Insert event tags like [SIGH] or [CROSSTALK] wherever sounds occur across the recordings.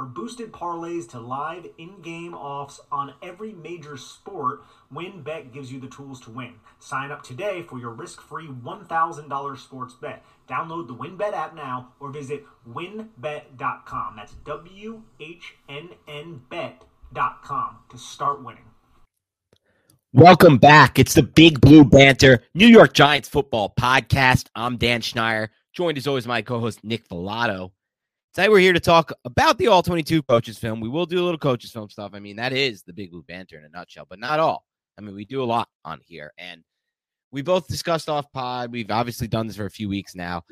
From boosted parlays to live in-game offs on every major sport, WynnBET gives you the tools to win. Sign up today for your risk-free $1,000 sports bet. Download the WynnBET app now or visit wynnbet.com. That's W-H-N-N bet.com to start winning. Welcome back. It's the Big Blue Banter New York Giants football podcast. I'm Dan Schneier, joined as always by my co-host Nick Falato. Today we're here to talk about the All 22 coaches film. We will do a little coaches film stuff. I mean, that is the Big Blue Banter in a nutshell, but not all. I mean, we do a lot on here, and we both discussed off pod. We've obviously done this for a few weeks now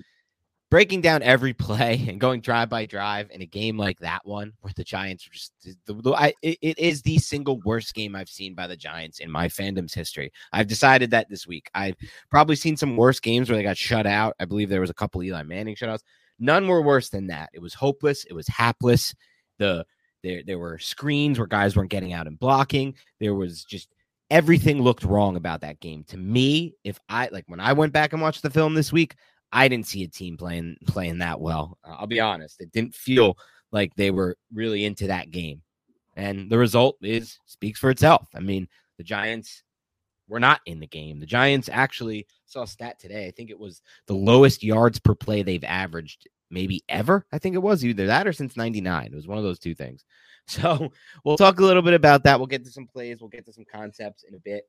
breaking down every [LAUGHS] play and going drive by drive in a game like that one where the Giants just the, the I, it, it is the single worst game I've seen by the Giants in my fandom's history. I've decided that this week. I've probably seen some worse games where they got shut out. I believe there was a couple Eli Manning shutouts. None were worse than that. It was hopeless. It was hapless. The there there were screens where guys weren't getting out and blocking. There was just everything looked wrong about that game to me. If I like when I went back and watched the film this week, I didn't see a team playing playing that well. Uh, I'll be honest; it didn't feel like they were really into that game, and the result is speaks for itself. I mean, the Giants were not in the game. The Giants actually saw a stat today. I think it was the lowest yards per play they've averaged maybe ever. I think it was either that or since '99. It was one of those two things. [LAUGHS] So we'll talk a little bit about that. We'll get to some plays. We'll get to some concepts in a bit.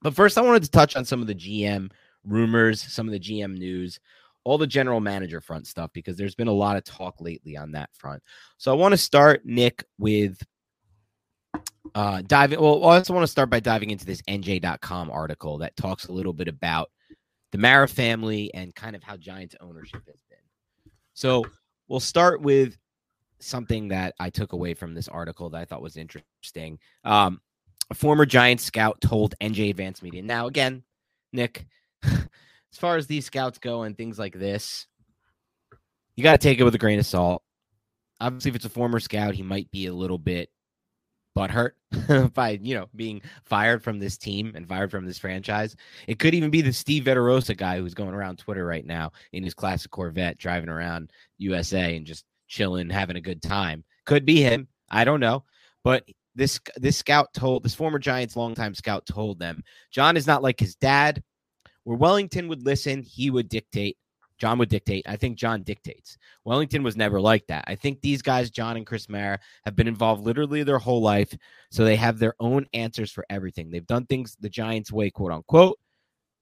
But first, I wanted to touch on some of the GM rumors, some of the GM news, all the general manager front stuff, because there's been a lot of talk lately on that front. So I want to start, Nick, with uh diving. Well, I also want to start by diving into this NJ.com article that talks a little bit about the Mara family and kind of how Giants ownership has been. So we'll start with something that I took away from this article that I thought was interesting. Um, a former Giants scout told NJ Advanced Media. Now, again, Nick, [LAUGHS] as far as these scouts go and things like this, you got to take it with a grain of salt. Obviously, if it's a former scout, he might be a little bit butthurt [LAUGHS] by you know being fired from this team and fired from this franchise. It could even be the Steve Veterosa guy who's going around Twitter right now in his classic Corvette, driving around USA and just chilling, having a good time. Could be him. I don't know, but this this scout told this former Giants longtime scout told them John is not like his dad. Where Wellington would listen, he would dictate. John would dictate. I think John dictates. Wellington was never like that. I think these guys, John and Chris Mara, have been involved literally their whole life. So they have their own answers for everything. They've done things the Giants way, quote unquote.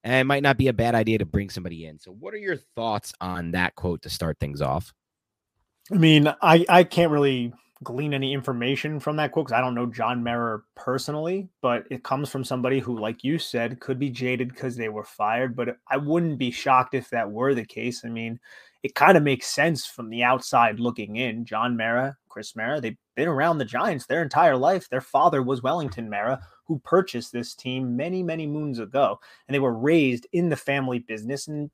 And it might not be a bad idea to bring somebody in. So, what are your thoughts on that quote to start things off? I mean, I, I can't really glean any information from that quote because I don't know John Mara personally, but it comes from somebody who, like you said, could be jaded because they were fired. But I wouldn't be shocked if that were the case. I mean, it kind of makes sense from the outside looking in. John Mara, Chris Mara, they've been around the Giants their entire life. Their father was Wellington Mara, who purchased this team many, many moons ago. And they were raised in the family business. And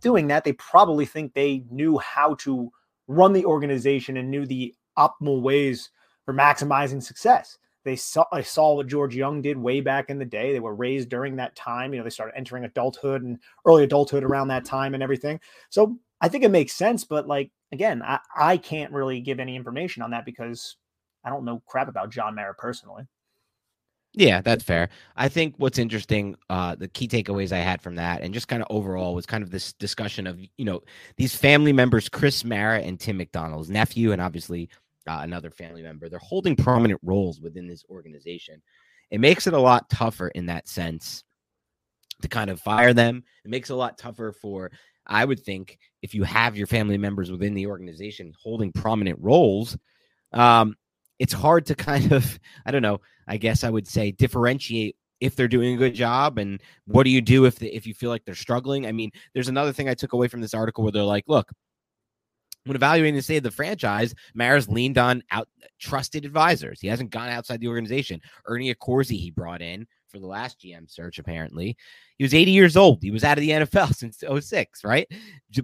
doing that, they probably think they knew how to run the organization and knew the optimal ways for maximizing success. They saw I saw what George Young did way back in the day. They were raised during that time. You know, they started entering adulthood and early adulthood around that time and everything. So I think it makes sense, but like again, I, I can't really give any information on that because I don't know crap about John Mara personally. Yeah, that's fair. I think what's interesting, uh, the key takeaways I had from that, and just kind of overall, was kind of this discussion of you know these family members, Chris Mara and Tim McDonald's nephew, and obviously uh, another family member. They're holding prominent roles within this organization. It makes it a lot tougher in that sense to kind of fire them. It makes it a lot tougher for, I would think, if you have your family members within the organization holding prominent roles. Um, it's hard to [LAUGHS] kind of, I don't know, I guess I would say differentiate if they're doing a good job and what do you do if the, if you feel like they're struggling. I mean, there's another thing I took away from this article where they're like, look, when evaluating the state of the franchise, Mara's leaned on out trusted advisors. He hasn't gone outside the organization. Ernie Accorsi he brought in for the last GM search, apparently. He was 80 years old. He was out of the NFL [LAUGHS] since 06, right?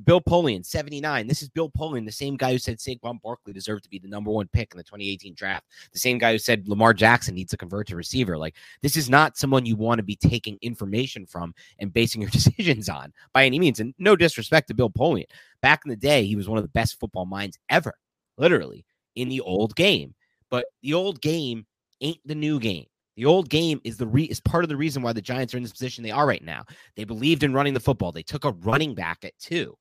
Bill Polian, 79. This is Bill Polian, the same guy who said Saquon Barkley deserved to be the number one pick in the 2018 draft. The same guy who said Lamar Jackson needs to convert to receiver. Like, this is not someone you want to be taking information from and basing your [LAUGHS] decisions on by any means. And no disrespect to Bill Polian. Back in the day, he was one of the best football minds ever, literally, in the old game. But the old game ain't the new game. The old game is the re- is part of the reason why the Giants are in this position they are right now. They believed in running the football. They took a running back at two.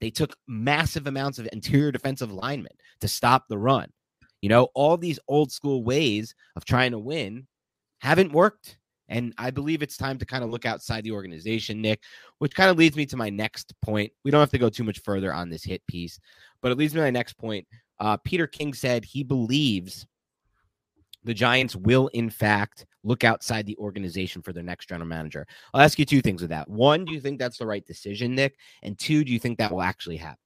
They took massive amounts of interior defensive linemen to stop the run. You know, all these old school ways of trying to win haven't worked. And I believe it's time to kind of look outside the organization, Nick, which kind of leads me to my next point. We don't have to go too much further on this hit piece, but it leads me to my next point. Uh, Peter King said he believes the Giants will, in fact, look outside the organization for their next general manager. I'll ask you two things with that. One, do you think that's the right decision, Nick? And two, do you think that will actually happen?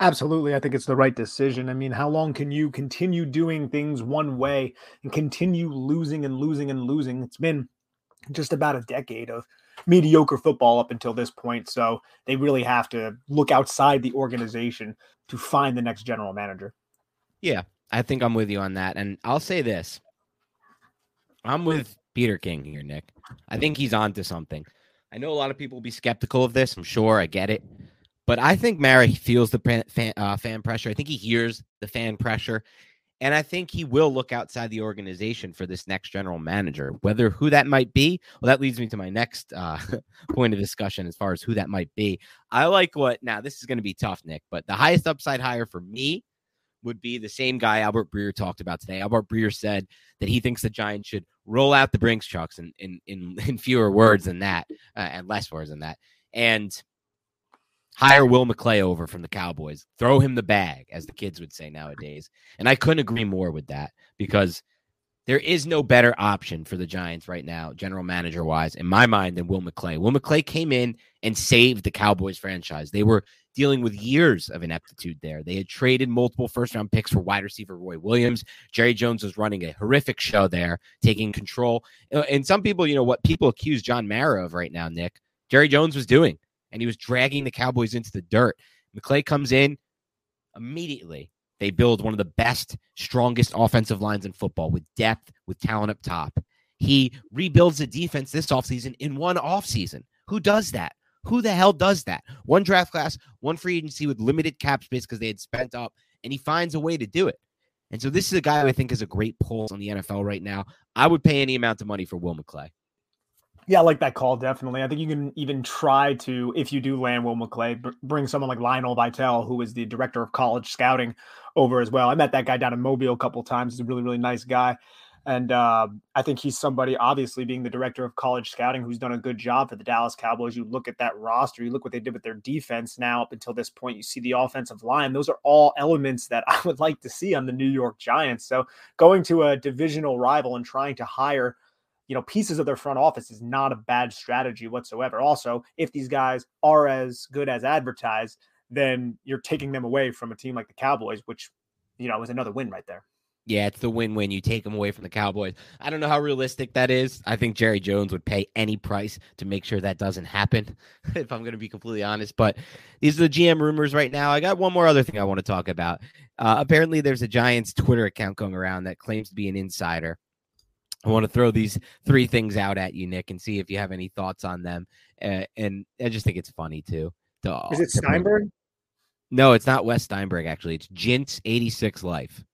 Absolutely. I think it's the right decision. I mean, how long can you continue doing things one way and continue losing and losing and losing? It's been just about a decade of mediocre football up until this point. So they really have to look outside the organization to find the next general manager. Yeah, I think I'm with you on that. And I'll say this I'm with Peter King here, Nick. I think he's on to something. I know a lot of people will be skeptical of this. I'm sure I get it. But I think Mara feels the fan, uh, fan pressure. I think he hears the fan pressure. And I think he will look outside the organization for this next general manager. Whether who that might be, well, that leads me to my next uh, [LAUGHS] point of discussion as far as who that might be. I like what now this is going to be tough, Nick, but the highest upside hire for me would be the same guy Albert Breer talked about today. Albert Breer said that he thinks the Giants should roll out the Brinks trucks in in in, [LAUGHS] in fewer words than that, uh, and less words than that, and hire Will McClay over from the Cowboys. Throw him the bag, as the kids would say nowadays. And I couldn't agree more with that because there is no better option for the Giants right now, general manager wise, in my mind, than Will McClay. Will McClay came in and saved the Cowboys franchise. They were dealing with years of ineptitude there. They had traded multiple first round picks for wide receiver Roy Williams. Jerry Jones was running a horrific show there, taking control. Uh, and some people, you know, what people accuse John Mara of right now, Nick, Jerry Jones was doing, and he was dragging the Cowboys into the dirt. McClay comes in immediately. They build one of the best, strongest offensive lines in football with depth, with talent up top. He rebuilds the defense this offseason in one offseason. Who does that? Who the hell does that? One draft class, one free agency with limited cap space because they had spent up, and he finds a way to do it. And so this is a guy I think is a great pulse on the NFL right now. I would pay any amount of money for Will McClay. Yeah, I like that call definitely. I think you can even try to, if you do land Will McClay, bring someone like Lionel Vital, who is the director of college scouting, over as well. I met that guy down in Mobile a couple times. He's a really, really nice guy. And uh, I think he's somebody, obviously, being the director of college scouting, who's done a good job for the Dallas Cowboys. You look at that roster, you look what they did with their defense now up until this point. You see the offensive line. Those are all elements that [LAUGHS] I would like to see on the New York Giants. So going to a divisional rival and trying to hire you know pieces of their front office is not a bad strategy whatsoever also if these guys are as good as advertised then you're taking them away from a team like the cowboys which you know is another win right there yeah, it's the win-win. You take them away from the Cowboys. I don't know how realistic that is. I think Jerry Jones would pay any price to make sure that doesn't happen. [LAUGHS] if I'm going to be completely honest, but these are the GM rumors right now. I got one more other thing I want to talk about. Uh, apparently, there's a Giants Twitter account going around that claims to be an insider I want to throw these three things out at you, Nick, and see if you have any thoughts on them. Uh, and I just think it's funny too. To, Is it Steinberg? No, it's not Wes Steinberg. Actually, it's Jint's eighty six Life.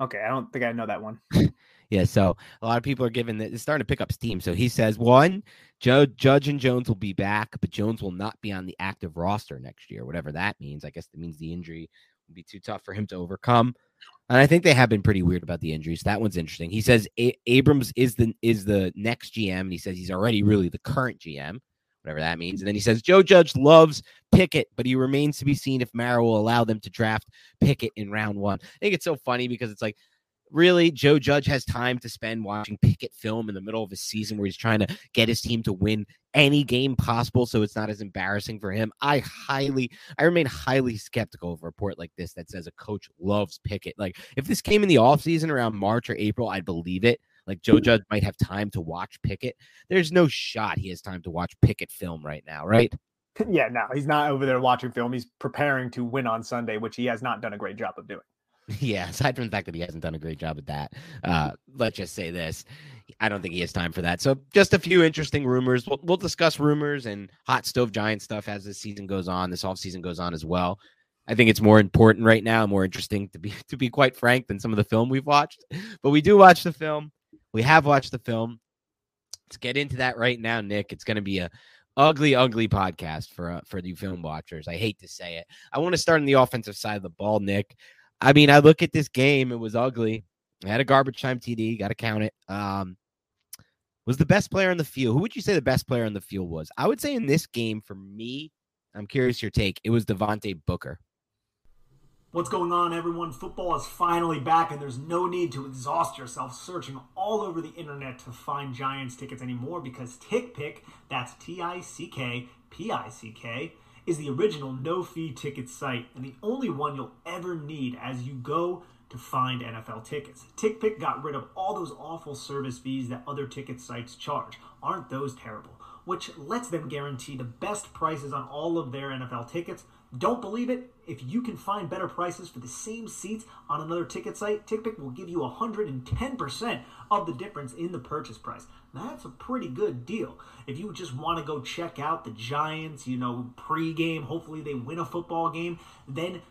Okay, I don't think I know that one. [LAUGHS] yeah, so a lot of people are giving it. It's starting to pick up steam. So he says one, Joe Judge and Jones will be back, but Jones will not be on the active roster next year. Whatever that means. I guess that means the injury will be too tough for him to overcome. And I think they have been pretty weird about the injuries. That one's interesting. He says A- Abrams is the is the next GM, and he says he's already really the current GM, whatever that means. And then he says Joe Judge loves Pickett, but he remains to be seen if Mara will allow them to draft Pickett in round one. I think it's so funny because it's like really Joe Judge has time to spend watching Pickett film in the middle of a season where he's trying to get his team to win any game possible so it's not as embarrassing for him. I highly I remain highly skeptical of a report like this that says a coach loves Pickett. Like if this came in the offseason around March or April, I'd believe it. Like Joe Judge might have time to watch Pickett. There's no shot he has time to watch Pickett film right now, right? [LAUGHS] Yeah, no, he's not over there watching film. He's preparing to win on Sunday, which he has not done a great job of doing. [LAUGHS] Yeah, aside from the fact that he hasn't done a great job at that, uh, let's just say this: I don't think he has time for that. So, just a few interesting rumors. We'll, we'll discuss rumors and hot stove giant stuff as this season goes on. This off season goes on as well. I think it's more important right now, more interesting to be [LAUGHS] to be quite frank than some of the film we've watched. But we do watch the film. We have watched the film. Let's get into that right now, Nick. It's going to be a ugly, ugly podcast for uh, for you film watchers. I hate to say it. I want to start on the offensive side of the ball, Nick. I mean, I look at this game, it was ugly. I had a garbage time TD, got to count it. Um, was the best player on the field. Who would you say the best player on the field was? I would say in this game, for me, I'm curious your take. It was Devontae Booker. What's going on, everyone? Football is finally back, and there's no need to exhaust yourself searching all over the internet to find Giants tickets anymore because TickPick, that's T I C K P I C K, is the original no fee ticket site and the only one you'll ever need as you go to find NFL tickets. TickPick got rid of all those awful service fees that other ticket sites charge. Aren't those terrible? Which lets them guarantee the best prices on all of their NFL tickets don't believe it? If you can find better prices for the same seats on another ticket site, TickPick will give you 110% of the difference in the purchase price. That's a pretty good deal. If you just want to go check out the Giants, you know, pregame, hopefully they win a football game, then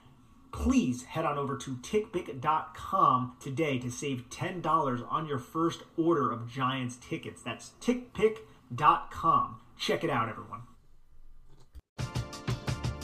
please head on over to tickpick.com today to save $10 on your first order of Giants tickets. That's tickpick.com. Check it out, everyone.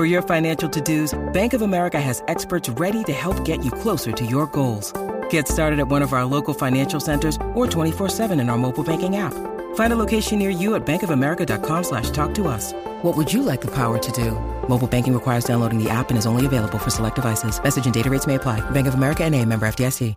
For your financial to-dos, Bank of America has experts ready to help get you closer to your goals. Get started at one of our local financial centers or 24-7 in our mobile banking app. Find a location near you at bankofamerica.com slash talk to us. What would you like the power to do? Mobile banking requires downloading the app and is only available for select devices. Message and data rates may apply. Bank of America and a member FDIC.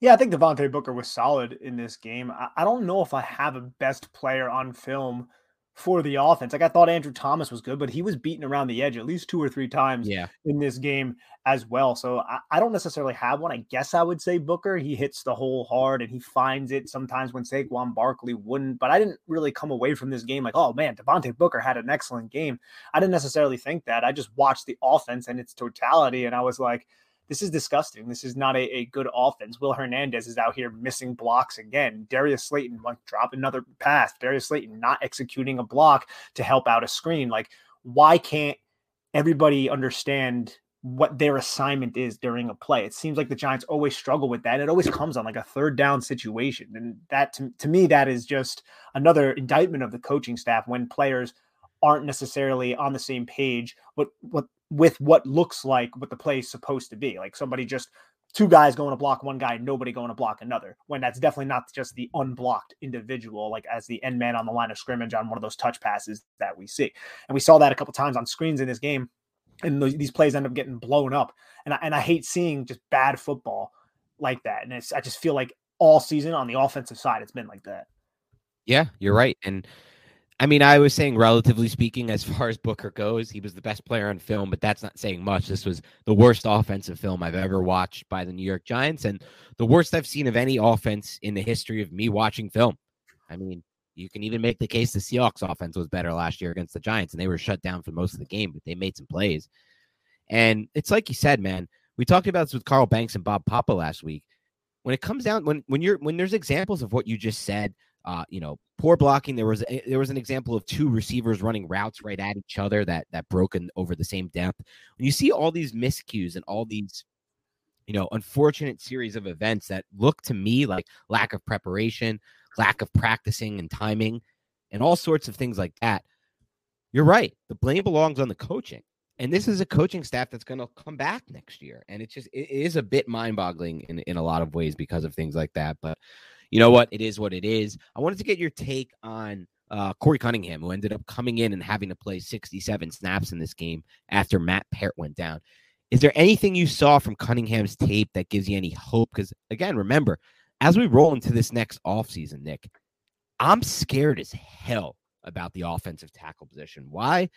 Yeah, I think Devontae Booker was solid in this game. I, I don't know if I have a best player on film for the offense. Like I thought Andrew Thomas was good, but he was beaten around the edge at least two or three times yeah. in this game as well. So I, I, don't necessarily have one. I guess I would say Booker. He hits the hole hard and he finds it sometimes when Saquon Barkley wouldn't. But I didn't really come away from this game like, oh man, Devontae Booker had an excellent game. I didn't necessarily think that. I just watched the offense and its totality and I was like, this is disgusting. This is not a, a good offense. Will Hernandez is out here missing blocks again. Darius Slayton like drop another pass. Darius Slayton not executing a block to help out a screen. Like, why can't everybody understand what their assignment is during a play? It seems like the Giants always struggle with that. It always comes on like a third down situation. And that to, to me, that is just another indictment of the coaching staff when players aren't necessarily on the same page what what with what looks like what the play is supposed to be. Like somebody just two guys going to block one guy, nobody going to block another. When that's definitely not just the unblocked individual, like as the end man on the line of scrimmage on one of those touch passes that we see. And we saw that a couple times on screens in this game. And these plays end up getting blown up. And I, and I hate seeing just bad football like that. And I just feel like all season on the offensive side, it's been like that. Yeah, you're right. And I mean, I was saying, relatively speaking, as far as Booker goes, he was the best player on film, but that's not saying much. This was the worst offensive film I've ever watched by the New York Giants, and the worst I've seen of any offense in the history of me watching film. I mean, you can even make the case the Seahawks offense was better last year against the Giants, and they were shut down for most of the game, but they made some plays. And it's like you said, man. We talked about this with Carl Banks and Bob Papa last week. When it comes down, when when you're when there's examples of what you just said, uh, you know, poor blocking. There was a, there was an example of two receivers running routes right at each other that that broken over the same depth. When you see all these miscues and all these, you know, unfortunate series of events that look to me like lack of preparation, lack of practicing and timing, and all sorts of things like that. You're right. The blame belongs on the coaching. And this is a coaching staff that's going to come back next year. And it's just, it is a bit mind boggling in, in a lot of ways because of things like that. But you know what? It is what it is. I wanted to get your take on uh, Korey Cunningham, who ended up coming in and having to play 67 snaps in this game after Matt Peart went down. Is there anything you saw from Cunningham's tape that gives you any hope? Because again, remember, as we roll into this next offseason, Nick, I'm scared as hell about the offensive tackle position. Why?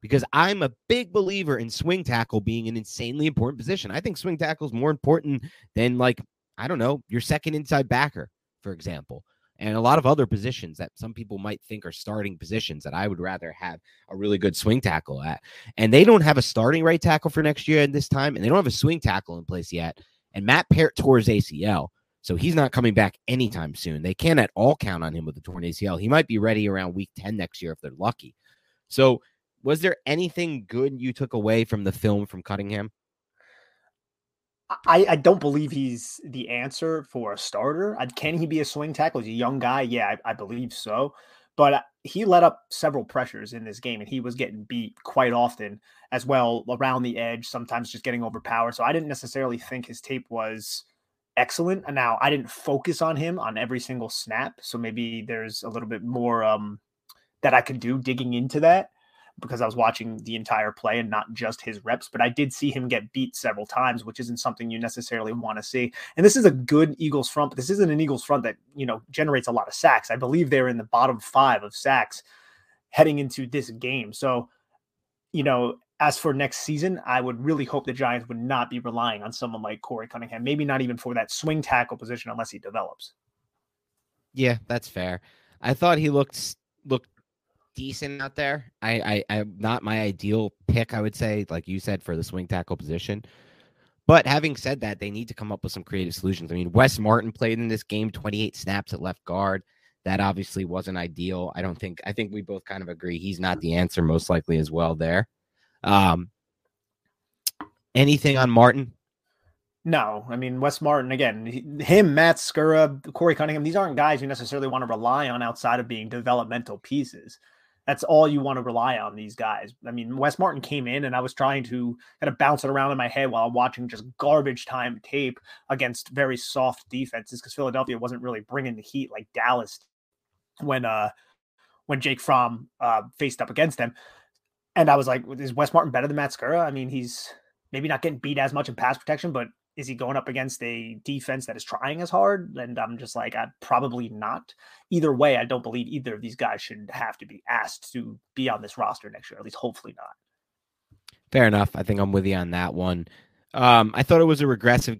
Because I'm a big believer in swing tackle being an insanely important position. I think swing tackle is more important than like, I don't know, your second inside backer for example, and a lot of other positions that some people might think are starting positions that I would rather have a really good swing tackle at. And they don't have a starting right tackle for next year at this time, and they don't have a swing tackle in place yet. And Matt Peart tore his ACL, so he's not coming back anytime soon. They can't at all count on him with a torn ACL. He might be ready around week 10 next year if they're lucky. So, was there anything good you took away from the film from Cunningham? I, I don't believe he's the answer for a starter. Can he be a swing tackle? He's a young guy. Yeah, I, I believe so. But uh, he let up several pressures in this game, and he was getting beat quite often as well around the edge, sometimes just getting overpowered. So I didn't necessarily think his tape was excellent. And now I didn't focus on him on every single snap. So maybe there's a little bit more um, that I could do digging into that because I was watching the entire play and not just his reps, but I did see him get beat several times, which isn't something you necessarily want to see. And this is a good Eagles front, but this isn't an Eagles front that, you know, generates a lot of sacks. I believe they're in the bottom five of sacks heading into this game. So, you know, as for next season, I would really hope the Giants would not be relying on someone like Korey Cunningham, maybe not even for that swing tackle position unless he develops. Yeah, that's fair. I thought he looked looked decent out there. I, I I'm not my ideal pick, I would say, like you said, for the swing tackle position. But having said that, they need to come up with some creative solutions. I mean, Wes Martin played in this game 28 snaps at left guard. That obviously wasn't ideal. I don't think I think we both kind of agree he's not the answer, most likely as well there. Um anything on Martin? No, I mean Wes Martin again. Him, Matt Skura, Korey Cunningham. These aren't guys you necessarily want to rely on outside of being developmental pieces that's all you want to rely on these guys. I mean, Wes Martin came in and I was trying to kind of bounce it around in my head while I'm watching just garbage time tape against very soft defenses because Philadelphia wasn't really bringing the heat like Dallas when uh when Jake Fromm uh faced up against them. And I was like, is Wes Martin better than Matt Skura? I mean, he's maybe not getting beat as much in pass protection, but is he going up against a defense that is trying as hard? And I'm just like, I probably not. Either way, I don't believe either of these guys should have to be asked to be on this roster next year. At least, hopefully not. Fair enough. I think I'm with you on that one. Um, I thought it was a regressive,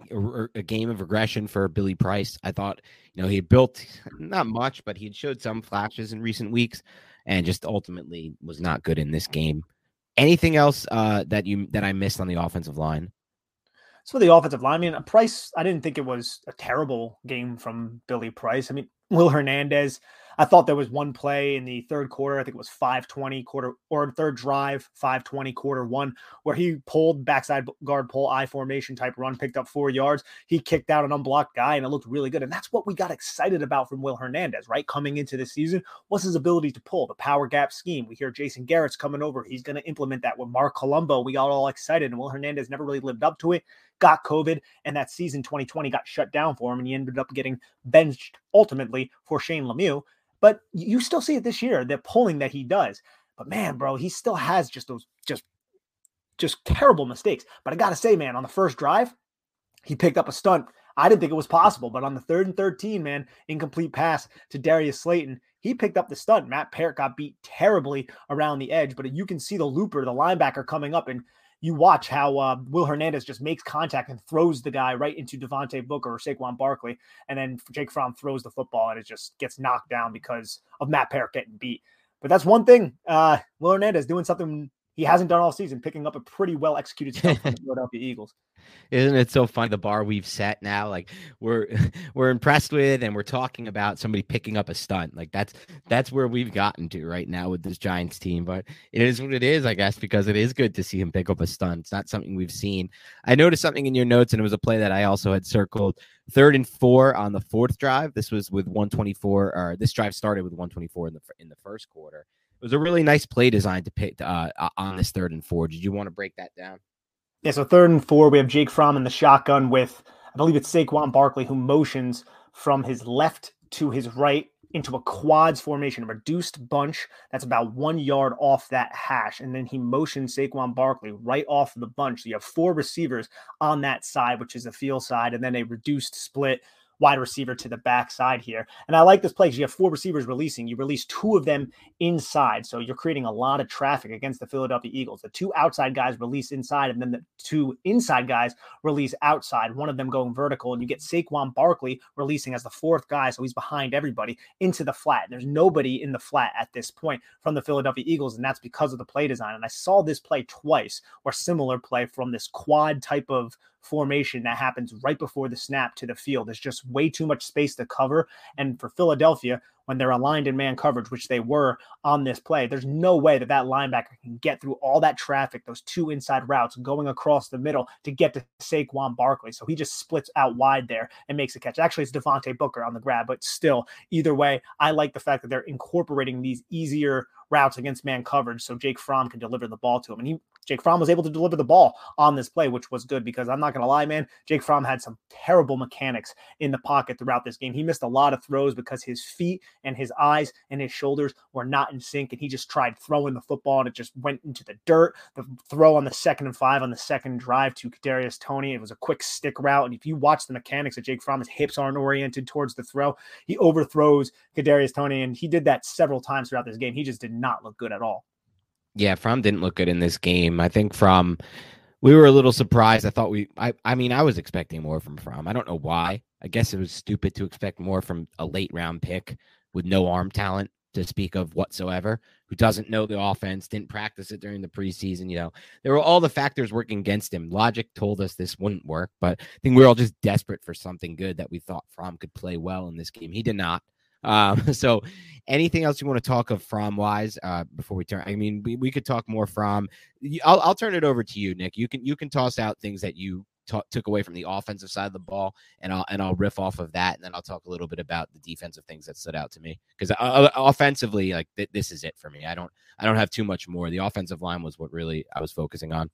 a game of regression for Billy Price. I thought, you know, he built [LAUGHS] not much, but he had showed some flashes in recent weeks, and just ultimately was not good in this game. Anything else uh, that you that I missed on the offensive line? So the offensive line, I mean, Price, I didn't think it was a terrible game from Billy Price. I mean, Will Hernandez, I thought there was one play in the third quarter. I think it was 520 quarter or third drive, 520 quarter one, where he pulled backside guard pull I formation type run, picked up four yards. He kicked out an unblocked guy and it looked really good. And that's what we got excited about from Will Hernandez, right? Coming into the season was his ability to pull the power gap scheme. We hear Jason Garrett's coming over. He's going to implement that with Marc Colombo. We got all excited and Will Hernandez never really lived up to it got COVID, and that season 2020 got shut down for him, and he ended up getting benched ultimately for Shane Lemieux. But you still see it this year, the pulling that he does. But man, bro, he still has just those just just terrible mistakes. But I gotta say, man, on the first drive, he picked up a stunt. I didn't think it was possible, but on the third and 13, man, incomplete pass to Darius Slayton, he picked up the stunt. Matt Peart got beat terribly around the edge, but you can see the looper, the linebacker coming up and you watch how uh, Will Hernandez just makes contact and throws the guy right into Devontae Booker or Saquon Barkley, and then Jake Fromm throws the football and it just gets knocked down because of Matt Peart getting beat. But that's one thing. Uh, Will Hernandez doing something he hasn't done all season, picking up a pretty well executed stuff from the [LAUGHS] Philadelphia Eagles. Isn't it so fun the bar we've set now? Like we're [LAUGHS] we're impressed with and we're talking about somebody picking up a stunt. Like that's that's where we've gotten to right now with this Giants team. But it is what it is, I guess, because it is good to see him pick up a stunt. It's not something we've seen. I noticed something in your notes, and it was a play that I also had circled. Third and four on the fourth drive. This was with 124, or this drive started with 124 in the in the first quarter was a really nice play design to pick uh, on this third and four. Did you want to break that down? Yeah, so third and four, we have Jake Fromm in the shotgun with, I believe it's Saquon Barkley who motions from his left to his right into a quads formation, a reduced bunch that's about one yard off that hash. And then he motions Saquon Barkley right off the bunch. So you have four receivers on that side, which is the field side, and then a reduced split wide receiver to the backside here. And I like this play because you have four receivers releasing. You release two of them inside. So you're creating a lot of traffic against the Philadelphia Eagles. The two outside guys release inside, and then the two inside guys release outside, one of them going vertical. And you get Saquon Barkley releasing as the fourth guy. So he's behind everybody into the flat. There's nobody in the flat at this point from the Philadelphia Eagles. And that's because of the play design. And I saw this play twice or similar play from this quad type of formation that happens right before the snap to the field. There's just way too much space to cover. And for Philadelphia, when they're aligned in man coverage, which they were on this play, there's no way that that linebacker can get through all that traffic, those two inside routes going across the middle to get to Saquon Barkley. So he just splits out wide there and makes a catch. Actually, it's Devontae Booker on the grab, but still, either way, I like the fact that they're incorporating these easier routes against man coverage so Jake Fromm can deliver the ball to him. And he Jake Fromm was able to deliver the ball on this play, which was good because I'm not going to lie, man. Jake Fromm had some terrible mechanics in the pocket throughout this game. He missed a lot of throws because his feet and his eyes and his shoulders were not in sync, and he just tried throwing the football and it just went into the dirt. The throw on the second and five on the second drive to Kadarius Toney, it was a quick stick route, and if you watch the mechanics of Jake Fromm, his hips aren't oriented towards the throw. He overthrows Kadarius Toney, and he did that several times throughout this game. He just did not look good at all. Yeah, Fromm didn't look good in this game. I think from we were a little surprised. I thought we I I mean, I was expecting more from Fromm. I don't know why. I guess it was stupid to expect more from a late round pick with no arm talent to speak of whatsoever, who doesn't know the offense, didn't practice it during the preseason. You know, there were all the factors working against him. Logic told us this wouldn't work, but I think we are all just desperate for something good that we thought Fromm could play well in this game. He did not. Um, [LAUGHS] so, anything else you want to talk of Fromm wise uh, before we turn? I mean, we, we could talk more Fromm. I'll, I'll turn it over to you, Nick. You can you can toss out things that you t- took away from the offensive side of the ball, and I'll and I'll riff off of that, and then I'll talk a little bit about the defensive things that stood out to me because uh, uh, offensively, like th- this is it for me. I don't I don't have too much more. The offensive line was what really I was focusing on.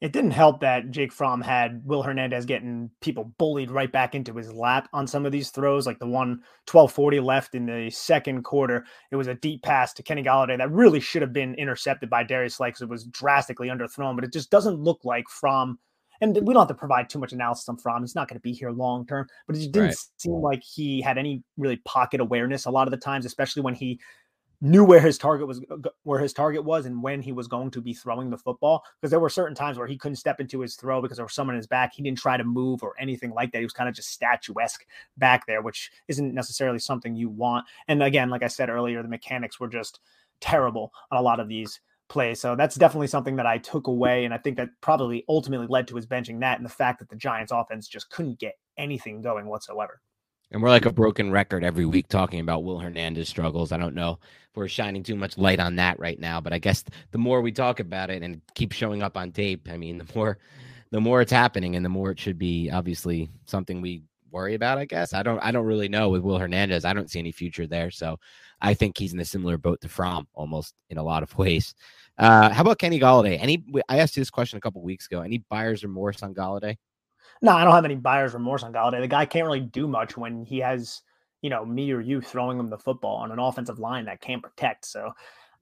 It didn't help that Jake Fromm had Will Hernandez getting people bullied right back into his lap on some of these throws, like the one 1240 left in the second quarter. It was a deep pass to Kenny Golladay that really should have been intercepted by Darius Slay because it was drastically underthrown, but it just doesn't look like Fromm. And we don't have to provide too much analysis on Fromm. He's not going to be here long term, but it just didn't right. seem like he had any really pocket awareness a lot of the times, especially when he knew where his target was uh, where his target was and when he was going to be throwing the football because there were certain times where he couldn't step into his throw because there was someone in his back. He didn't try to move or anything like that. He was kind of just statuesque back there which isn't necessarily something you want. And again like i said earlier the mechanics were just terrible on a lot of these plays. So that's definitely something that i took away and i think that probably ultimately led to his benching that and the fact that the giants offense just couldn't get anything going whatsoever and we're like a broken record every week talking about Will Hernandez struggles. I don't know if we're shining too much light on that right now, but I guess the more we talk about it and keep showing up on tape, I mean, the more the more it's happening and the more it should be obviously something we worry about, I guess. I don't I don't really know with Will Hernandez. I don't see any future there. So I think he's in a similar boat to Fromm almost in a lot of ways. Uh, how about Kenny Golladay? Any I asked you this question a couple weeks ago. Any buyer's remorse on Golladay? No, I don't have any buyer's remorse on Golladay. The guy can't really do much when he has, you know, me or you throwing him the football on an offensive line that can't protect. So,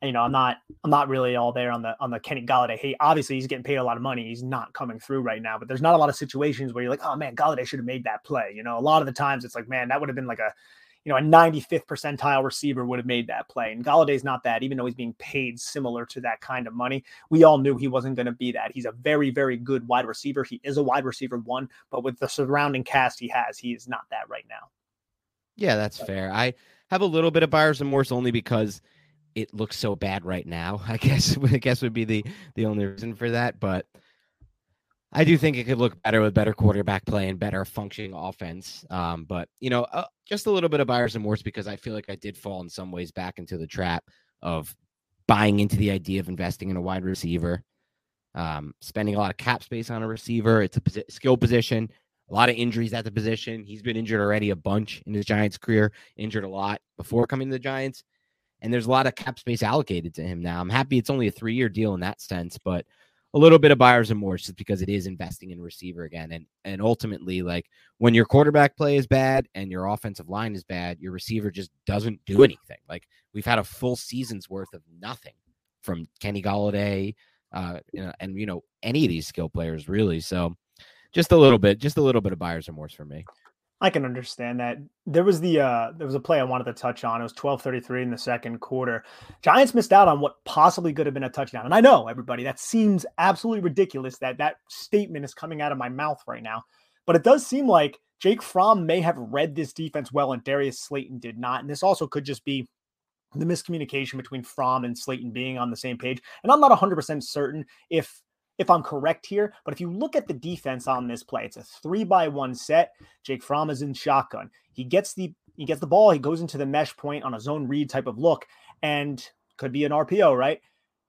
you know, I'm not I'm not really all there on the on the Kenny Golladay. Hey, obviously he's getting paid a lot of money. He's not coming through right now, but there's not a lot of situations where you're like, oh man, Golladay should have made that play. You know, a lot of the times it's like, man, that would have been like a you know, a 95th percentile receiver would have made that play. And Golladay's not that, even though he's being paid similar to that kind of money. We all knew he wasn't going to be that. He's a very, very good wide receiver. He is a wide receiver one, but with the surrounding cast he has, he is not that right now. Yeah, that's fair. I have a little bit of buyer's remorse only because it looks so bad right now. [LAUGHS] I guess I guess would be the the only reason for that. But I do think it could look better with better quarterback play and better functioning offense. Um, but you know, uh, just a little bit of buyer's remorse because I feel like I did fall in some ways back into the trap of buying into the idea of investing in a wide receiver, um, spending a lot of cap space on a receiver. It's a posi- skill position, a lot of injuries at the position. He's been injured already a bunch in his Giants career, injured a lot before coming to the Giants. And there's a lot of cap space allocated to him now. I'm happy it's only a three year deal in that sense, but a little bit of buyer's remorse just because it is investing in receiver again. And and ultimately, like when your quarterback play is bad and your offensive line is bad, your receiver just doesn't do anything. Like we've had a full season's worth of nothing from Kenny Golladay, uh, and you know any of these skill players really. So just a little bit, just a little bit of buyer's remorse for me. I can understand that. There was the uh there was a play I wanted to touch on. It was 12:33 in the second quarter. Giants missed out on what possibly could have been a touchdown. And I know everybody that seems absolutely ridiculous that that statement is coming out of my mouth right now. But it does seem like Jake Fromm may have read this defense well and Darius Slayton did not. And this also could just be the miscommunication between Fromm and Slayton being on the same page. And I'm not 100% certain if if I'm correct here. But if you look at the defense on this play, it's a three by one set. Jake Fromm is in shotgun. He gets the he gets the ball. He goes into the mesh point on a zone read type of look, and could be an RPO, right?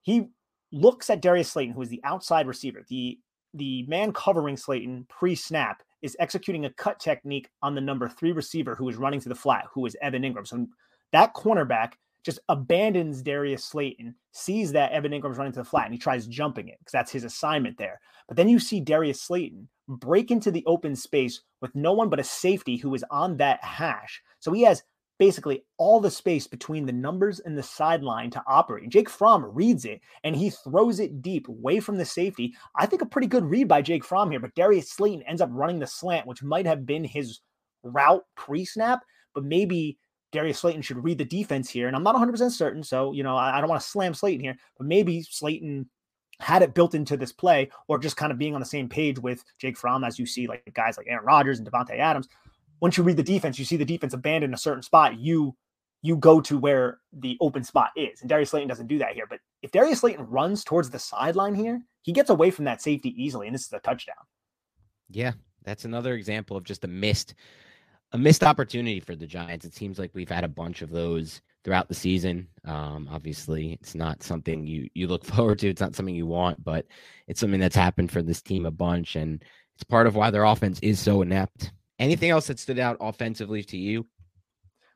He looks at Darius Slayton, who is the outside receiver. The the man covering Slayton pre-snap is executing a cut technique on the number three receiver who is running to the flat, who is Evan Engram. So that cornerback just abandons Darius Slayton, sees that Evan Engram's running to the flat, and he tries jumping it because that's his assignment there. But then you see Darius Slayton break into the open space with no one but a safety who is on that hash. So he has basically all the space between the numbers and the sideline to operate. Jake Fromm reads it and he throws it deep away from the safety. I think a pretty good read by Jake Fromm here, but Darius Slayton ends up running the slant, which might have been his route pre snap, but maybe Darius Slayton should read the defense here. And I'm not 100% certain. So, you know, I, I don't want to slam Slayton here, but maybe Slayton had it built into this play or just kind of being on the same page with Jake Fromm, as you see like guys like Aaron Rodgers and Davante Adams. Once you read the defense, you see the defense abandon a certain spot. You you go to where the open spot is. And Darius Slayton doesn't do that here. But if Darius Slayton runs towards the sideline here, he gets away from that safety easily. And this is a touchdown. Yeah, that's another example of just a missed a missed opportunity for the Giants. It seems like we've had a bunch of those throughout the season. Um, obviously, it's not something you you look [LAUGHS] forward to. It's not something you want, but it's something that's happened for this team a bunch, and it's part of why their offense is so inept. Anything else that stood out offensively to you?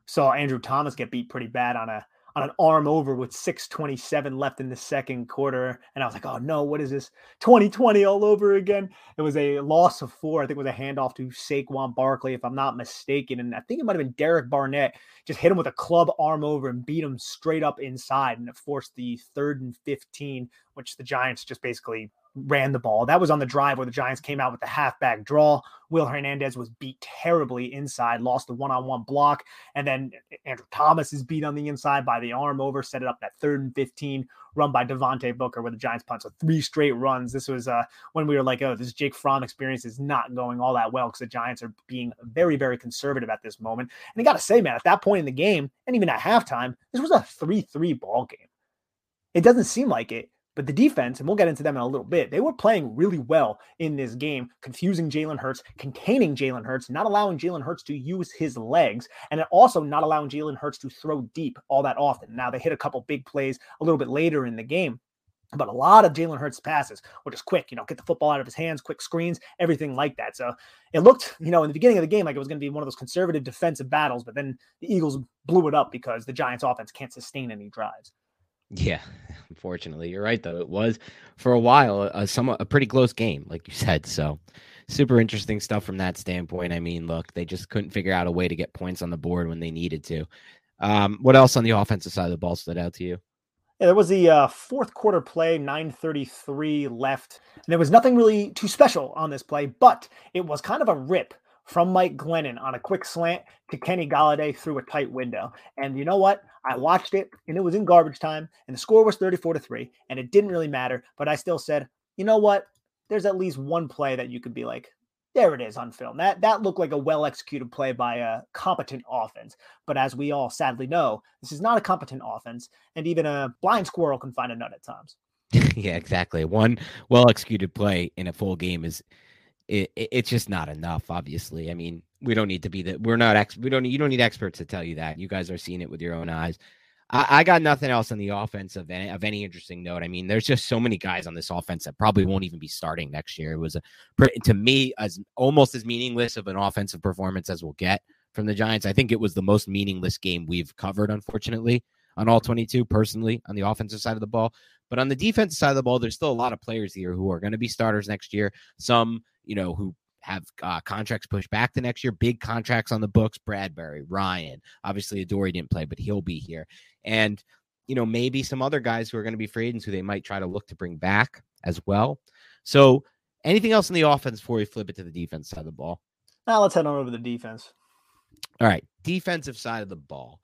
Saw Andrew Thomas get beat pretty bad on a on an arm over with 627 left in the second quarter. And I was like, oh no, what is this? 2020 all over again. It was a loss of four. I think it was a handoff to Saquon Barkley, if I'm not mistaken. And I think it might have been Derek Barnett just hit him with a club arm over and beat him straight up inside. And it forced the third and 15, which the Giants just basically ran the ball. That was on the drive where the Giants came out with the halfback draw. Will Hernandez was beat terribly inside, lost the one on one block. And then Andrew Thomas is beat on the inside by the arm over, set it up that third and 15 run by Devontae Booker where the Giants punt. So three straight runs. This was uh, when we were like, oh, this Jake Fromm experience is not going all that well because the Giants are being very, very conservative at this moment. And I got to say, man, at that point in the game, and even at halftime, this was a 3 3 ball game. It doesn't seem like it, but the defense, and we'll get into them in a little bit, they were playing really well in this game, confusing Jalen Hurts, containing Jalen Hurts, not allowing Jalen Hurts to use his legs, and also not allowing Jalen Hurts to throw deep all that often. Now, they hit a couple big plays a little bit later in the game. But a lot of Jalen Hurts passes were just quick, you know, get the football out of his hands, quick screens, everything like that. So it looked, you know, in the beginning of the game like it was going to be one of those conservative defensive battles, but then the Eagles blew it up because the Giants offense can't sustain any drives. Yeah, [LAUGHS] unfortunately, you're right. Though it was for a while a somewhat a pretty close game, like you said. So super interesting stuff from that standpoint. I mean, look, they just couldn't figure out a way to get points on the board when they needed to. Um, what else on the offensive side of the ball stood out to you? Yeah, there was the uh, fourth quarter play, 9:33 left, and there was nothing really too special on this play, but it was kind of a rip from Mike Glennon on a quick slant to Kenny Golladay through a tight window. And you know what? I watched it and it was in garbage time and the score was 34 to 3 and it didn't really matter, but I still said, "You know what? There's at least one play that you could be like, there it is on film. That that looked like a well executed play by a competent offense. But as we all sadly know, this is not a competent offense, and even a blind squirrel can find a nut at times. [LAUGHS] yeah, exactly. One well executed play in a full game is it, it, it's just not enough. Obviously, I mean, we don't need to be that. We're not ex. We don't. You don't need experts to tell you that. You guys are seeing it with your own eyes. I, I got nothing else on the offense of any, of any interesting note. I mean, there's just so many guys on this offense that probably won't even be starting next year. It was a to me as almost as meaningless of an offensive performance as we'll get from the Giants. I think it was the most meaningless game we've covered, unfortunately, on all 22. Personally, on the offensive side of the ball, but on the defensive side of the ball, there's still a lot of players here who are going to be starters next year. Some you know, who have uh, contracts pushed back to next year, big contracts on the books. Bradberry, Ryan, obviously Adoree didn't play, but he'll be here. And, you know, maybe some other guys who are going to be free agents who they might try to look to bring back as well. So, anything else in the offense before we flip it to the defense side of the ball? Now let's head on over to the defense. All right, defensive side of the ball.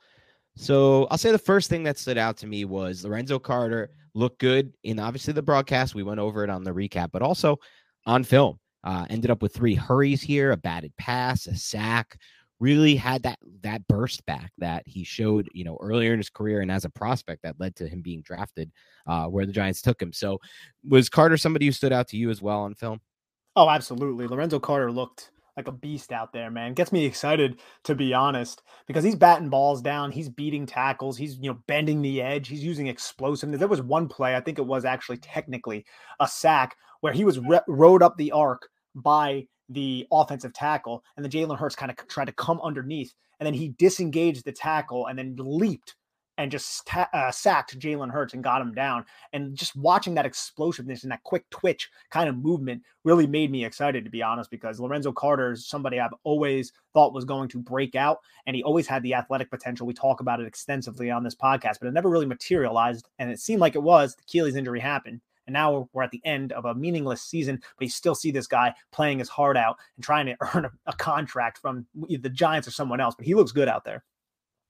So I'll say the first thing that stood out to me was Lorenzo Carter looked good in obviously the broadcast. We went over it on the recap, but also on film. Uh, ended up with three hurries here, a batted pass, a sack. Really had that that burst back that he showed, you know, earlier in his career and as a prospect that led to him being drafted uh, where the Giants took him. So, was Carter somebody who stood out to you as well on film? Oh, absolutely. Lorenzo Carter looked like a beast out there, man. Gets me excited to be honest, because he's batting balls down, he's beating tackles, he's you know bending the edge, he's using explosiveness. There was one play, I think it was actually technically a sack where he was re- rode up the arc by the offensive tackle, and the Jalen Hurts kind of tried to come underneath, and then he disengaged the tackle and then leaped and just uh, sacked Jalen Hurts and got him down. And just watching that explosiveness and that quick twitch kind of movement really made me excited, to be honest, because Lorenzo Carter is somebody I've always thought was going to break out, and he always had the athletic potential. We talk about it extensively on this podcast, but it never really materialized. And it seemed like it was. The Achilles injury happened. And now we're at the end of a meaningless season, but you still see this guy playing his heart out and trying to [LAUGHS] earn a, a contract from the Giants or someone else. But he looks good out there.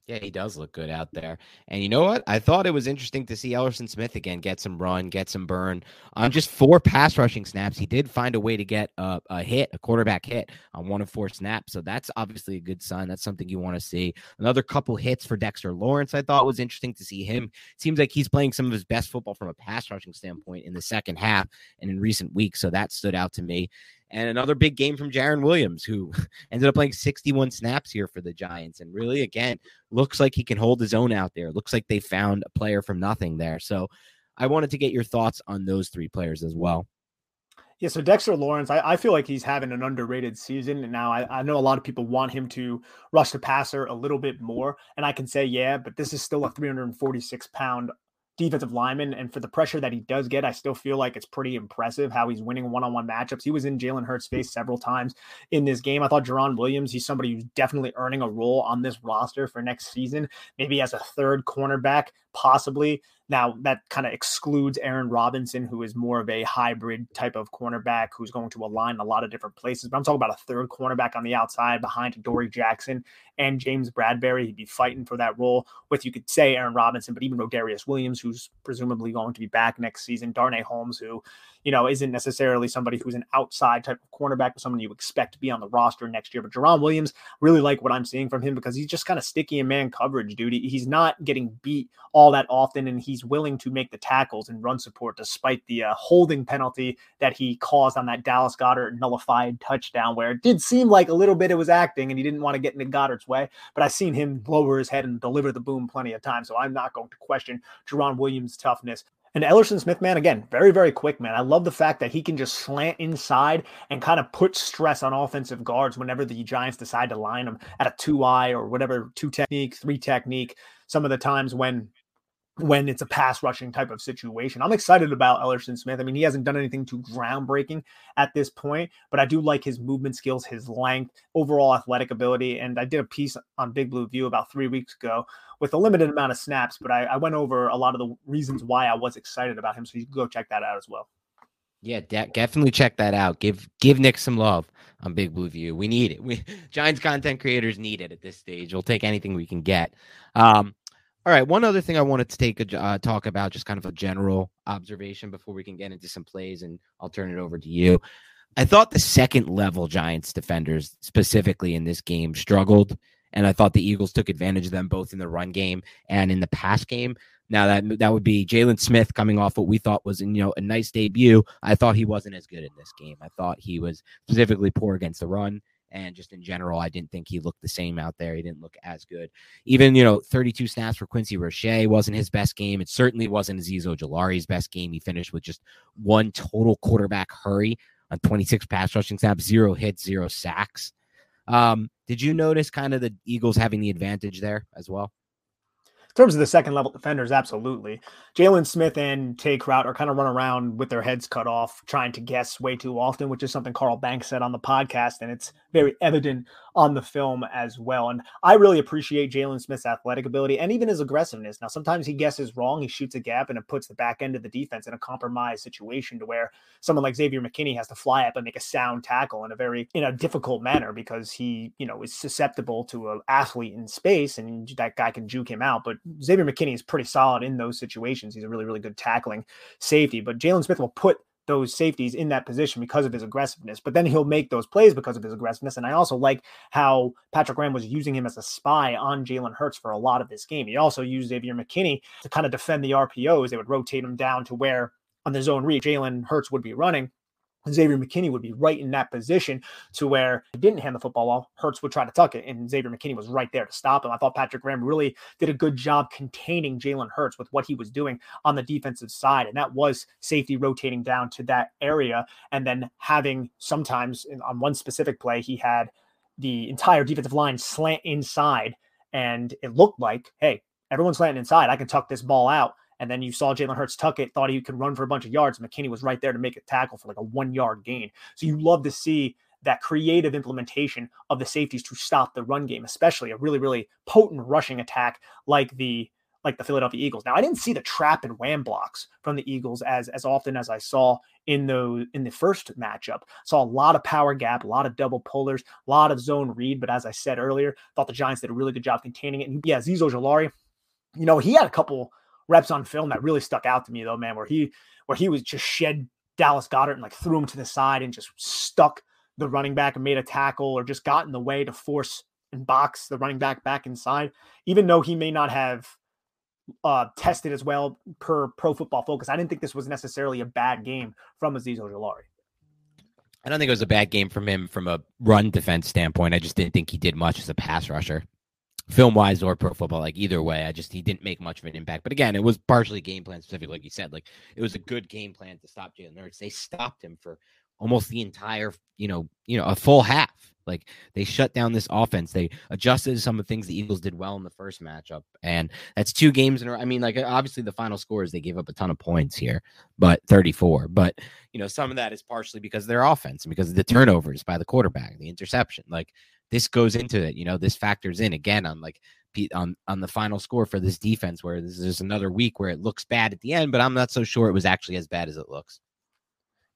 Yeah, he does look good out there. And you know what? I thought it was interesting to see Ellerson Smith again get some run, get some burn. On just four pass rushing snaps, he did find a way to get a, a hit, a quarterback hit on one of four snaps. So that's obviously a good sign. That's something you want to see. Another couple hits for Dexter Lawrence, I thought was interesting to see him. Seems like he's playing some of his best football from a pass rushing standpoint in the second half and in recent weeks. So that stood out to me. And another big game from Jarren Williams, who [LAUGHS] ended up playing 61 snaps here for the Giants. And really, again, looks like he can hold his own out there. Looks like they found a player from nothing there. So I wanted to get your thoughts on those three players as well. Yeah, so Dexter Lawrence, I, I, feel like he's having an underrated season. And now I, I, know a lot of people want him to rush the passer a little bit more. And I can say, yeah, but this is still a 346 pound defensive lineman. And for the pressure that he does get, I still feel like it's pretty impressive how he's winning one on one matchups. He was in Jalen Hurts' face several times in this game. I thought Jarren Williams, he's somebody who's definitely earning a role on this roster for next season, maybe as a third cornerback, possibly. Now, that kind of excludes Aaron Robinson, who is more of a hybrid type of cornerback who's going to align a lot of different places. But I'm talking about a third cornerback on the outside behind Dory Jackson and James Bradberry. He'd be fighting for that role with, you could say, Aaron Robinson, but even Rodarius Williams, who's presumably going to be back next season, Darnay Holmes, who you know, isn't necessarily somebody who's an outside type of cornerback, but someone you expect to be on the roster next year. But Jarren Williams, really like what I'm seeing from him because he's just kind of sticky in man coverage, dude. He's not getting beat all that often, and he's willing to make the tackles and run support despite the uh, holding penalty that he caused on that Dallas Goedert nullified touchdown, where it did seem like a little bit it was acting and he didn't want to get into Goedert's way. But I've seen him lower his head and deliver the boom plenty of times. So I'm not going to question Jarren Williams' toughness. And Ellerson Smith, man, again, very, very quick, man. I love the fact that he can just slant inside and kind of put stress on offensive guards whenever the Giants decide to line them at a two eye or whatever, two technique, three technique. Some of the times when when it's a pass rushing type of situation. I'm excited about Ellerson Smith. I mean, he hasn't done anything too groundbreaking at this point, but I do like his movement skills, his length, overall athletic ability. And I did a piece on Big Blue View about three weeks ago with a limited amount of snaps, but I, I went over a lot of the reasons why I was excited about him. So you can go check that out as well. Yeah, de- definitely check that out. Give give Nick some love on Big Blue View. We need it. We [LAUGHS] Giants content creators need it at this stage. We'll take anything we can get. Um, all right. One other thing I wanted to take a uh, talk about, just kind of a general observation before we can get into some plays, and I'll turn it over to you. I thought the second level Giants defenders, specifically in this game, struggled, and I thought the Eagles took advantage of them both in the run game and in the pass game. Now that that would be Jaylon Smith coming off what we thought was you know a nice debut. I thought he wasn't as good in this game. I thought he was specifically poor against the run. And just in general, I didn't think he looked the same out there. He didn't look as good. Even, you know, 32 snaps for Quincy Roche wasn't his best game. It certainly wasn't Azeez Ojulari's best game. He finished with just one total quarterback hurry on 26 pass rushing snaps, zero hits, zero sacks. Um, did you notice kind of the Eagles having the advantage there as well? Terms of the second level defenders, absolutely. Jaylon Smith and Tae Crowder kind of run around with their heads cut off, trying to guess way too often, which is something Carl Banks said on the podcast. And it's very evident on the film as well. And I really appreciate Jaylon Smith's athletic ability and even his aggressiveness. Now, sometimes he guesses wrong, he shoots a gap, and it puts the back end of the defense in a compromised situation to where someone like Xavier McKinney has to fly up and make a sound tackle in a very in a difficult manner because he, you know, is susceptible to an athlete in space and that guy can juke him out. But Xavier McKinney is pretty solid in those situations. He's a really, really good tackling safety. But Jaylon Smith will put those safeties in that position because of his aggressiveness. But then he'll make those plays because of his aggressiveness. And I also like how Patrick Graham was using him as a spy on Jalen Hurts for a lot of this game. He also used Xavier McKinney to kind of defend the RPOs. They would rotate him down to where on the zone read Jalen Hurts would be running. Xavier McKinney would be right in that position to where he didn't hand the football off. Hurts would try to tuck it, and Xavier McKinney was right there to stop him. I thought Patrick Graham really did a good job containing Jalen Hurts with what he was doing on the defensive side, and that was safety rotating down to that area, and then having sometimes on one specific play he had the entire defensive line slant inside, and it looked like, hey, everyone's slanting inside. I can tuck this ball out and then you saw Jalen Hurts tuck it, thought he could run for a bunch of yards. McKinney was right there to make a tackle for like a one yard gain. So you love to see that creative implementation of the safeties to stop the run game, especially a really, really potent rushing attack like the like the Philadelphia Eagles. Now, I didn't see the trap and wham blocks from the Eagles as as often as I saw in the in the first matchup. Saw a lot of power gap, a lot of double pullers, a lot of zone read. But as I said earlier, thought the Giants did a really good job containing it. And yeah, Azeez Ojulari, you know, he had a couple reps on film that really stuck out to me though, man, where he where he was just shed Dallas Goedert and like threw him to the side and just stuck the running back and made a tackle or just got in the way to force and box the running back back inside, even though he may not have uh, tested as well per pro football focus. I didn't think this was necessarily a bad game from Azeez Ojulari. I don't think it was a bad game from him from a run defense standpoint. I just didn't think he did much as a pass rusher film wise or pro football. Like either way, I just he didn't make much of an impact. But again, it was partially game plan specific, like you said. Like it was a good game plan to stop Jalen Hurts. They stopped him for almost the entire, you know, you know, a full half. Like they shut down this offense. They adjusted some of the things the Eagles did well in the first matchup, and that's two games in a row. I mean, like obviously the final score is they gave up a ton of points here, but 34. But you know, some of that is partially because of their offense and because of the turnovers by the quarterback, the interception. Like this goes into it. You know, this factors in again on like on on the final score for this defense, where this is another week where it looks bad at the end, but I'm not so sure it was actually as bad as it looks.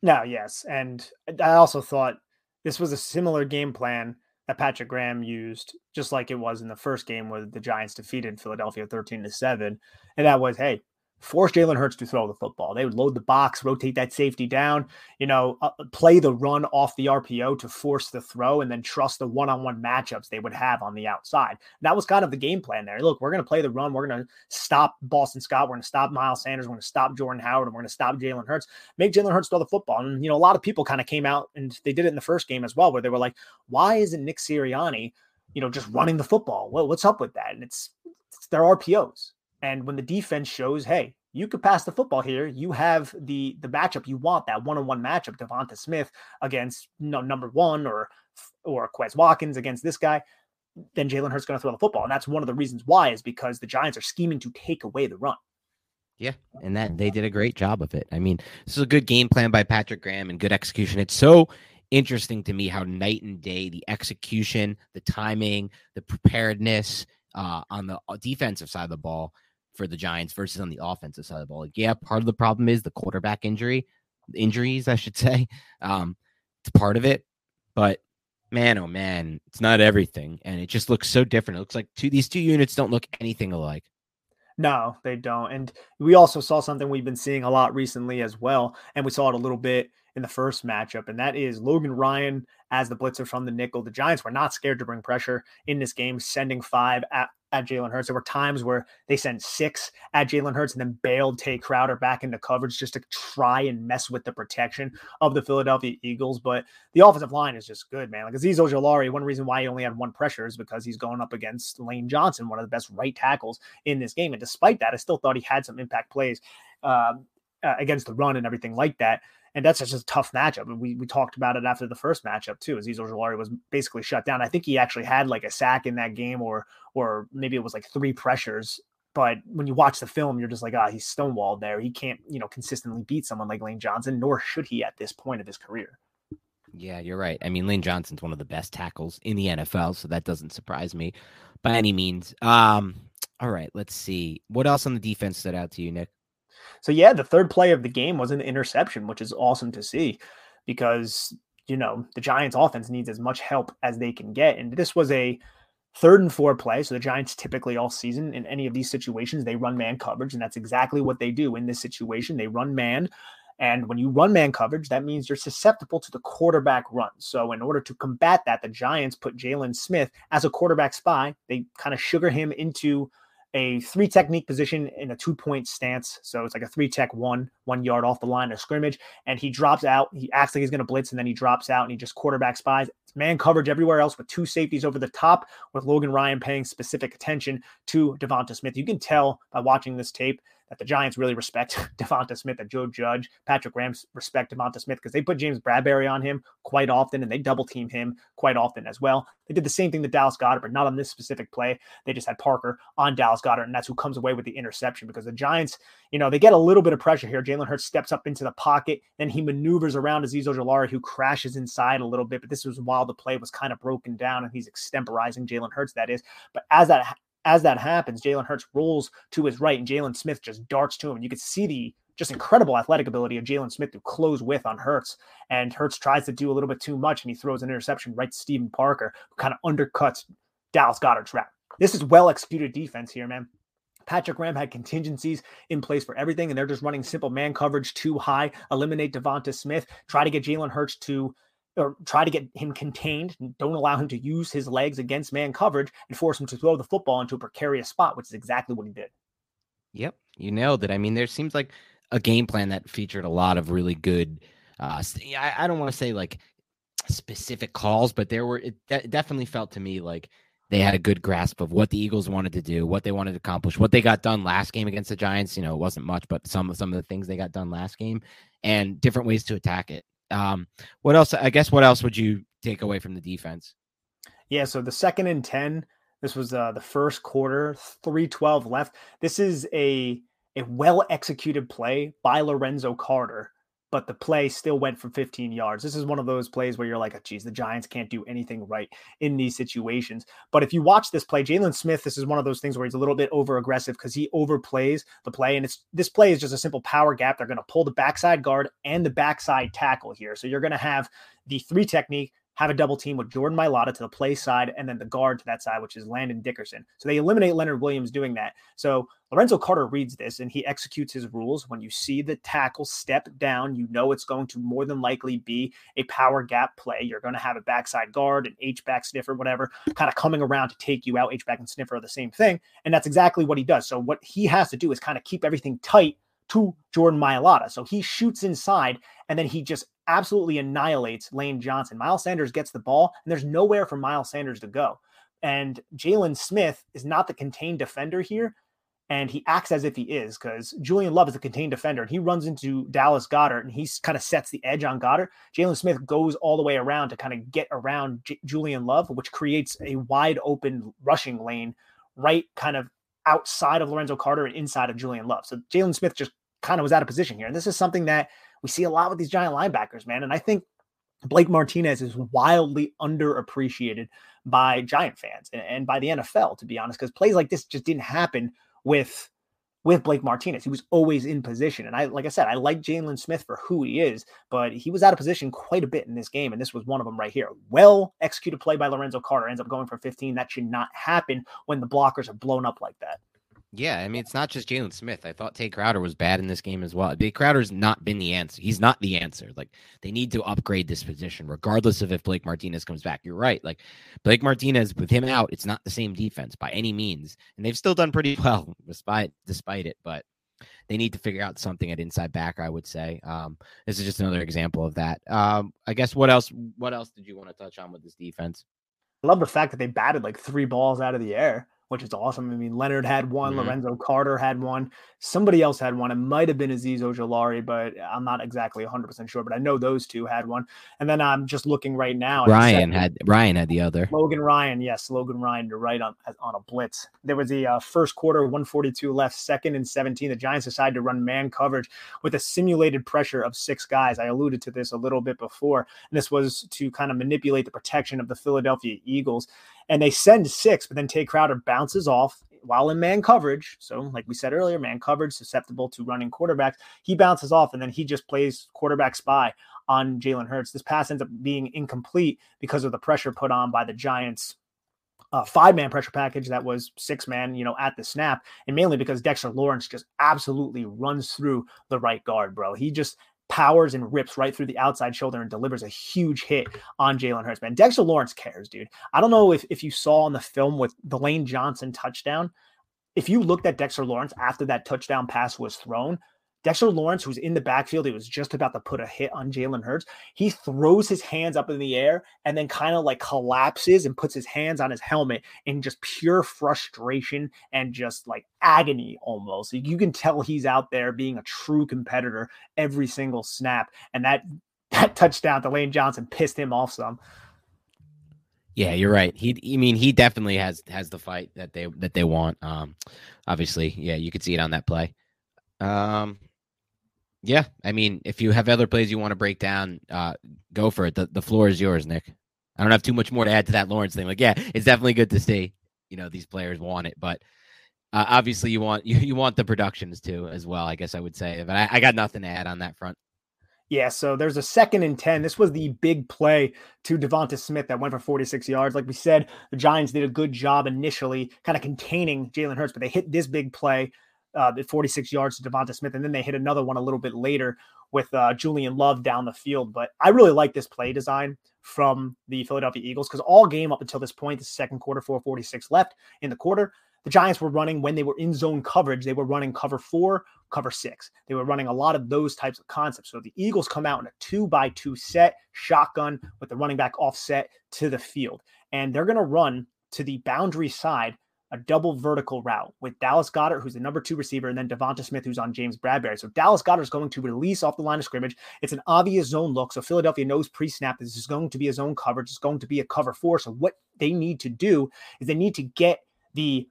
No, yes, and I also thought this was a similar game plan that Patrick Graham used, just like it was in the first game where the Giants defeated Philadelphia 13 to 7. And that was, hey, force Jalen Hurts to throw the football. They would load the box, rotate that safety down, you know, uh, play the run off the RPO to force the throw, and then trust the one on one matchups they would have on the outside. That was kind of the game plan there. Look, we're going to play the run. We're going to stop Boston Scott. We're going to stop Miles Sanders. We're going to stop Jordan Howard. And we're going to stop Jalen Hurts. Make Jalen Hurts throw the football. And, you know, a lot of people kind of came out and they did it in the first game as well, where they were like, why isn't Nick Sirianni, you know, just running the football? Well, what's up with that? And it's, it's their RPOs. And when the defense shows, hey, you could pass the football here. You have the the matchup you want that one on one matchup. Devonta Smith against you know, number one or or Quez Watkins against this guy. Then Jalen Hurts going to throw the football, and that's one of the reasons why is because the Giants are scheming to take away the run. Yeah, and that they did a great job of it. I mean, this is a good game plan by Patrick Graham and good execution. It's so interesting to me how night and day the execution, the timing, the preparedness uh, on the defensive side of the ball for the Giants versus on the offensive side of the ball. Like, yeah, part of the problem is the quarterback injury, injuries, I should [LAUGHS] say. Um, it's part of it, but man, oh man, it's not everything, and it just looks so different. It looks like two these two units don't look anything alike. No, they don't. And we also saw something we've been seeing a lot recently as well, and we saw it a little bit in the first matchup, and that is Logan Ryan as the blitzer from the nickel. The Giants were not scared to bring pressure in this game, sending five at at Jalen Hurts. There were times where they sent six at Jalen Hurts and then bailed Tae Crowder back into coverage just to try and mess with the protection of the Philadelphia Eagles. But the offensive line is just good, man. Like Azeez Ojulari, one reason why he only had one pressure is because he's going up against Lane Johnson, one of the best right tackles in this game. And despite that, I still thought he had some impact plays uh, uh, against the run and everything like that and that's just a tough matchup. And We we talked about it after the first matchup too. Azeez Ojulari was basically shut down. I think he actually had like a sack in that game, or or maybe it was like three pressures. But when you watch the film, you're just like, ah, he's stonewalled there. He can't, you know, consistently beat someone like Lane Johnson, nor should he at this point of his career. Yeah, you're right. I mean, Lane Johnson's one of the best tackles in the NFL, so that doesn't surprise me by any means. Um, all right, let's see. What else on the defense stood out to you, Nick? So yeah, the third play of the game was an interception, which is awesome to see because you know the Giants offense needs as much help as they can get. And this was a third and four play. So the Giants typically all season in any of these situations, they run man coverage. And that's exactly what they do in this situation. They run man. And when you run man coverage, that means you're susceptible to the quarterback run. So, in order to combat that, the Giants put Jaylon Smith as a quarterback spy. They kind of sugar him into a three technique position in a two point stance. So it's like a three tech one, one yard off the line of scrimmage. And he drops out. He acts like he's going to blitz and then he drops out and he just quarterback spies. It's man coverage everywhere else with two safeties over the top with Logan Ryan paying specific attention to Devonta Smith. You can tell by watching this tape that the Giants really respect [LAUGHS] Devonta Smith and Joe Judge, Patrick Graham's respect Devonta Smith because they put James Bradberry on him quite often and they double team him quite often as well. They did the same thing to Dallas Goedert, but not on this specific play. They just had Parker on Dallas Goedert, and that's who comes away with the interception because the Giants, you know, they get a little bit of pressure here. Jalen Hurts steps up into the pocket, then he maneuvers around Azeez Ojulari, who crashes inside a little bit. But this was while the play was kind of broken down, and he's extemporizing Jalen Hurts, that is. But as that as that happens, Jalen Hurts rolls to his right and Jaylon Smith just darts to him. And you can see the just incredible athletic ability of Jaylon Smith to close with on Hurts. And Hurts tries to do a little bit too much and he throws an interception right to Steven Parker, who kind of undercuts Dallas Goedert's route. This is well executed defense here, man. Patrick Graham had contingencies in place for everything, and they're just running simple man coverage too high, eliminate Devonta Smith, try to get Jalen Hurts to or try to get him contained. Don't allow him to use his legs against man coverage and force him to throw the football into a precarious spot, which is exactly what he did. Yep, you nailed it. I mean, there seems like a game plan that featured a lot of really good. Uh, I, I don't want to say like specific calls, but there were it de- definitely felt to me like they had a good grasp of what the Eagles wanted to do, what they wanted to accomplish, what they got done last game against the Giants. You know, it wasn't much, but some of some of the things they got done last game, and different ways to attack it Um, what else? I guess what else would you take away from the defense? Yeah, so the second and 10, this was uh, the first quarter, 312 left. This is a a well executed play by Lorenzo Carter but the play still went for 15 yards. This is one of those plays where you're like, oh, geez, the Giants can't do anything right in these situations. But if you watch this play, Jaylon Smith, this is one of those things where he's a little bit over aggressive because he overplays the play. And it's this play is just a simple power gap. They're going to pull the backside guard and the backside tackle here. So you're going to have the three technique have a double team with Jordan Mailata to the play side and then the guard to that side, which is Landon Dickerson. So they eliminate Leonard Williams doing that. So Lorenzo Carter reads this and he executes his rules. When you see the tackle step down, you know it's going to more than likely be a power gap play. You're going to have a backside guard, an H back sniffer, whatever, kind of coming around to take you out. H back and sniffer are the same thing. And that's exactly what he does. So what he has to do is kind of keep everything tight to Jordan Mailata. So he shoots inside and then he just absolutely annihilates Lane Johnson. Miles Sanders gets the ball and there's nowhere for Miles Sanders to go. And Jaylon Smith is not the contained defender here. And he acts as if he is because Julian Love is a contained defender and he runs into Dallas Goedert and he kind of sets the edge on Goedert. Jaylon Smith goes all the way around to kind of get around J- Julian Love, which creates a wide open rushing lane right kind of outside of Lorenzo Carter and inside of Julian Love. So Jaylon Smith just kind of was out of position here. And this is something that we see a lot with these giant linebackers, man. And I think Blake Martinez is wildly underappreciated by Giant fans and, and by the NFL, to be honest, because plays like this just didn't happen with with Blake Martinez. He was always in position. And I, like I said, I like Jaylon Smith for who he is, but he was out of position quite a bit in this game. And this was one of them right here. Well executed play by Lorenzo Carter ends up going for 15. That should not happen when the blockers are blown up like that. Yeah, I mean it's not just Jaylon Smith. I thought Tae Crowder was bad in this game as well. Tae Crowder's not been the answer. He's not the answer. Like they need to upgrade this position, regardless of if Blake Martinez comes back. You're right. Like Blake Martinez with him out, it's not the same defense by any means, and they've still done pretty [LAUGHS] well despite despite it. But they need to figure out something at inside backer. I would say um, this is just another example of that. Um, I guess what else? What else did you want to touch on with this defense? I love the fact that they batted like three balls out of the air which is awesome. I mean, Leonard had one, mm-hmm. Lorenzo Carter had one, somebody else had one. It might have been Azeez Ojulari, but I'm not exactly 100% sure. But I know those two had one. And then I'm just looking right now. Ryan had Ryan had the other. Logan Ryan, yes, Logan Ryan to right on on a blitz. There was the uh, first quarter, 142 left, second and 17. The Giants decided to run man coverage with a simulated pressure of six guys. I alluded to this a little bit before, and this was to kind of manipulate the protection of the Philadelphia Eagles and they send six, but then Tae Crowder bounces off while in man coverage. So, like we said earlier, man coverage susceptible to running quarterbacks. He bounces off and then he just plays quarterback spy on Jalen Hurts. This pass ends up being incomplete because of the pressure put on by the Giants. Uh, five man pressure package that was six man, you know, at the snap, and mainly because Dexter Lawrence just absolutely runs through the right guard, bro. He just powers and rips right through the outside shoulder and delivers a huge hit on Jalen Hurts. Man, Dexter Lawrence cares, dude. I don't know if, if you saw on the film with the Lane Johnson touchdown. If you looked at Dexter Lawrence after that touchdown pass was thrown, Dexter Lawrence, who's in the backfield, he was just about to put a hit on Jalen Hurts. He throws his hands up in the air and then kind of like collapses and puts his hands on his helmet in just pure frustration and just like agony almost. You can tell he's out there being a true competitor every single snap. And that [LAUGHS] that touchdown to Lane Johnson pissed him off some. Yeah, you're right. He, I mean, he definitely has has the fight that they that they want. Um, obviously, yeah, you could see it on that play. Um, yeah, I mean, if you have other plays you want to break down, uh, go for it. The the floor is yours, Nick. I don't have too much more to add to that Lawrence thing. Like, yeah, it's definitely good to see. You know, these players want it, but uh, obviously you want [LAUGHS] you, you want the productions too as well. I guess I would say, but I, I got nothing to add on that front. Yeah, so there's a second and 10. This was the big play to Devonta Smith that went for 46 yards. Like we said, the Giants did a good job initially kind of containing Jalen Hurts, but they hit this big play uh, 46 yards to Devonta Smith, and then they hit another one a little bit later with uh, Julian Love down the field. But I really like this play design from the Philadelphia Eagles because all game up until this point, the second quarter, 446 left in the quarter, the Giants were running when they were in zone coverage, they were running cover four, cover six. They were running a lot of those types of concepts. So the Eagles come out in a two by two set, shotgun with the running back offset to the field. And they're going to run to the boundary side a double vertical route with Dallas Goedert, who's the number two receiver, and then Devonta Smith, who's on James Bradberry. So Dallas Goedert is going to release off the line of scrimmage. It's an obvious zone look. So Philadelphia knows pre-snap this is going to be a zone coverage. It's going to be a cover four. So what they need to do is they need to get the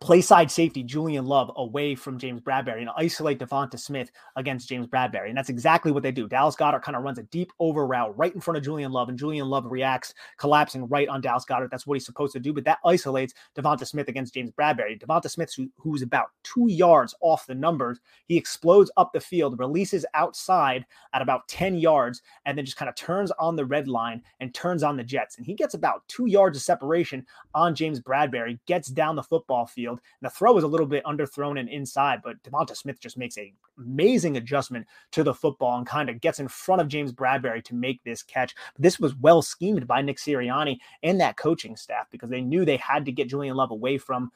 play side safety Julian Love away from James Bradberry and isolate Devonta Smith against James Bradberry. And that's exactly what they do. Dallas Goedert kind of runs a deep over route right in front of Julian Love, and Julian Love reacts, collapsing right on Dallas Goedert. That's what he's supposed to do. But that isolates Devonta Smith against James Bradberry. Devonta Smith, who, who's about two yards off the numbers, he explodes up the field, releases outside at about 10 yards, and then just kind of turns on the red line and turns on the Jets. And he gets about two yards of separation on James Bradberry, gets down the football field field. And the throw was a little bit underthrown and inside, but Devonta Smith just makes a amazing adjustment to the football and kind of gets in front of James Bradberry to make this catch. This was well schemed by Nick Sirianni and that coaching staff because they knew they had to get Julian Love away from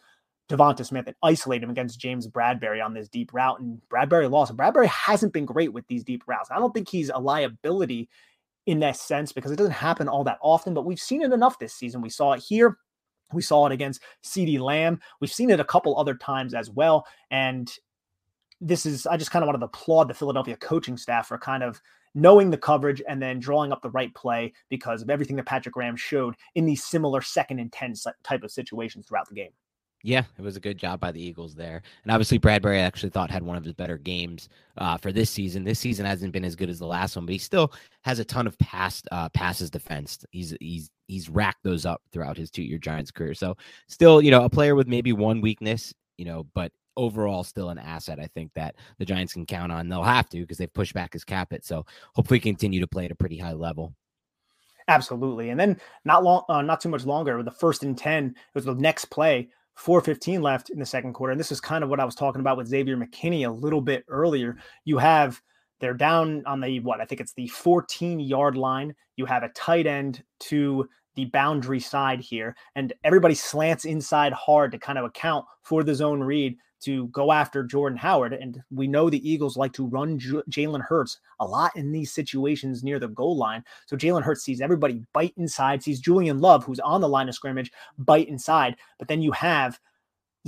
Devonta Smith and isolate him against James Bradberry on this deep route. And Bradberry lost. Bradberry hasn't been great with these deep routes. I don't think he's a liability in that sense because it doesn't happen all that often, but we've seen it enough this season. We saw it here. We saw it against CeeDee Lamb. We've seen it a couple other times as well. And this is, I just kind of wanted to applaud the Philadelphia coaching staff for kind of knowing the coverage and then drawing up the right play because of everything that Patrick Graham showed in these similar second and 10 type of situations throughout the game. Yeah, it was a good job by the Eagles there. And obviously, Bradberry, I actually thought had one of his better games uh, for this season. This season hasn't been as good as the last one, but he still has a ton of past uh, passes defensed. He's he's he's racked those up throughout his two year Giants career. So still, you know, a player with maybe one weakness, you know, but overall still an asset. I think that the Giants can count on. They'll have to because they've pushed back his cap it. So hopefully continue to play at a pretty high level. Absolutely. And then not long, uh, not too much longer, with the first and 10, it was the next play 415 left in the second quarter. And this is kind of what I was talking about with Xavier McKinney a little bit earlier. You have they're down on the what I think it's the 14 yard line. You have a tight end to the boundary side here, and everybody slants inside hard to kind of account for the zone read to go after Jordan Howard. And we know the Eagles like to run J- Jalen Hurts a lot in these situations near the goal line. So Jalen Hurts sees everybody bite inside, sees Julian Love, who's on the line of scrimmage, bite inside. But then you have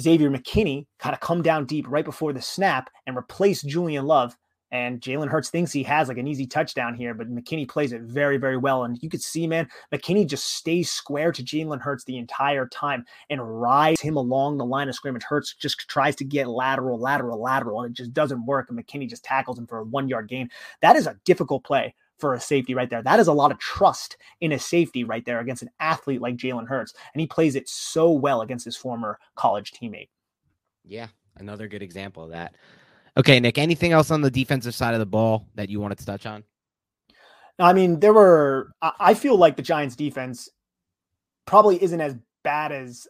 Xavier McKinney kind of come down deep right before the snap and replace Julian Love and Jalen Hurts thinks he has like an easy touchdown here, but McKinney plays it very, very well. And you could see, man, McKinney just stays square to Jalen Hurts the entire time and rides him along the line of scrimmage. Hurts just tries to get lateral, lateral, lateral, and it just doesn't work. And McKinney just tackles him for a one yard gain. That is a difficult play for a safety right there. That is a lot of trust in a safety right there against an athlete like Jalen Hurts. And he plays it so well against his former college teammate. Yeah, another good example of that. Okay, Nick, anything else on the defensive side of the ball that you wanted to touch on? I mean, there were, I feel like the Giants defense probably isn't as bad as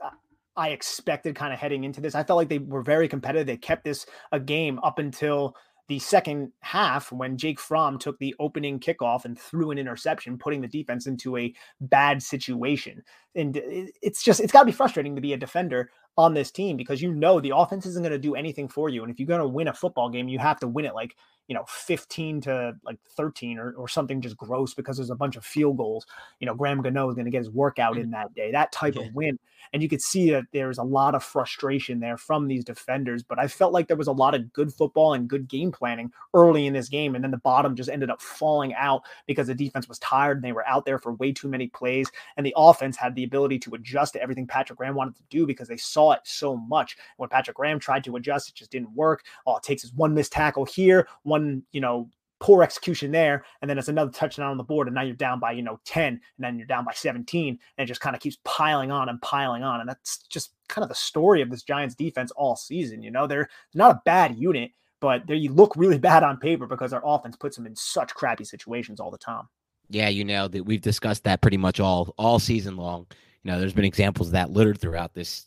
I expected kind of heading into this. I felt like they were very competitive. They kept this a game up until the second half when Jake Fromm took the opening kickoff and threw an interception, putting the defense into a bad situation. And it's just, it's got to be frustrating to be a defender on this team because you know the offense isn't going to do anything for you. And if you're going to win a football game, you have to win it like you know 15 to like 13 or, or something just gross because there's a bunch of field goals you know graham gano is going to get his workout mm. in that day that type yeah. of win and you could see that there's a lot of frustration there from these defenders but i felt like there was a lot of good football and good game planning early in this game and then the bottom just ended up falling out because the defense was tired and they were out there for way too many plays and the offense had the ability to adjust to everything patrick graham wanted to do because they saw it so much when patrick graham tried to adjust it just didn't work all it takes is one missed tackle here one, you know, poor execution there, and then it's another touchdown on the board, and now you're down by you know 10, and then you're down by 17, and it just kind of keeps piling on and piling on, and that's just kind of the story of this Giants defense all season. You know, they're not a bad unit, but they look really [LAUGHS] bad on paper because our offense puts them in such crappy situations all the time. Yeah, you know it. We've discussed that pretty much all all season long. You know, there's been examples of that littered throughout this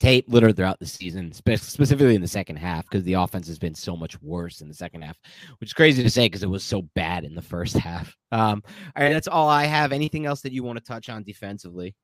tape littered throughout the season, specifically in the second half, because the offense has been so much worse in the second half, which is crazy to say because it was so bad in the first [LAUGHS] half. Um, all right, that's all I have. Anything else that you want to touch on defensively?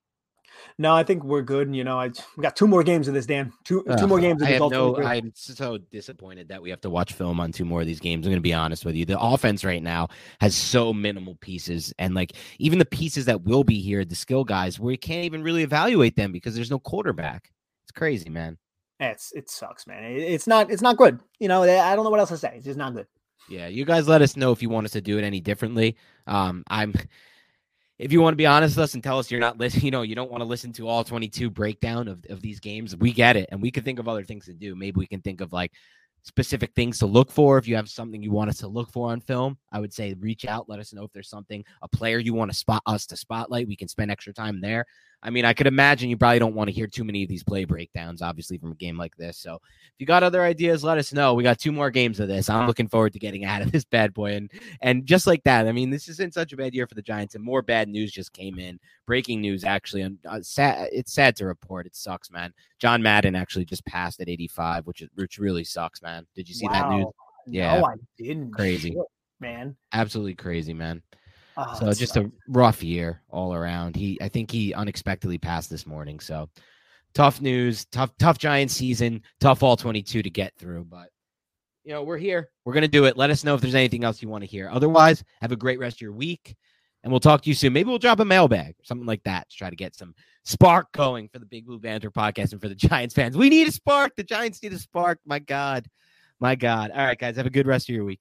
No, I think we're good. You know, I we got two more games of this, Dan. Two uh, two more games. Of I have no. I'm so disappointed that we have to watch film on two more of these games. I'm going to be honest with you. The offense right now has so minimal pieces, and like even the pieces that will be here, the skill guys, we can't even really evaluate them because there's no quarterback. It's crazy, man. It's it sucks, man. It, it's not it's not good. You know, I don't know what else to say. It's just not good. Yeah, you guys let us know if you want us to do it any differently. Um, I'm if you want to be honest with us and tell us you're not listening, you know, you don't want to listen to all 22 breakdown of, of these games, we get it. And we can think of other things to do. Maybe we can think of like specific things to look for. If you have something you want us to look for on film, I would say reach out, let us know if there's something, a player you want to spot us to spotlight. We can spend extra time there. I mean, I could imagine you probably don't want to hear too many of these play breakdowns, obviously, from a game like this. So if you got other ideas, let us know. We got two more games of this. I'm looking forward to getting [LAUGHS] out of this bad boy. And and just like that, I mean, this isn't such a bad year for the Giants, and more bad news just came in. Breaking news, actually, and uh, sad, it's sad to report. It sucks, man. John Madden actually just passed at 85, which is which really sucks, man. Did you see wow. that news? Yeah, no, I didn't. Crazy, Shit, man. Absolutely crazy, man. Oh, so just sucks. a rough year all around. He, I think he unexpectedly passed this morning. So tough news, tough, tough giant season, tough all 22 to get through. But, you know, we're here. We're going to do it. Let us know if there's anything else you want to hear. Otherwise, have a great rest of your week. And we'll talk to you soon. Maybe we'll drop a mailbag, or something like that, to try to get some spark going for the Big Blue Banter podcast and for the [LAUGHS] Giants fans. We need a spark. The Giants need a spark. My God. My God. All right, guys. Have a good rest of your week.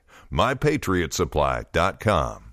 mypatriotsupply.com.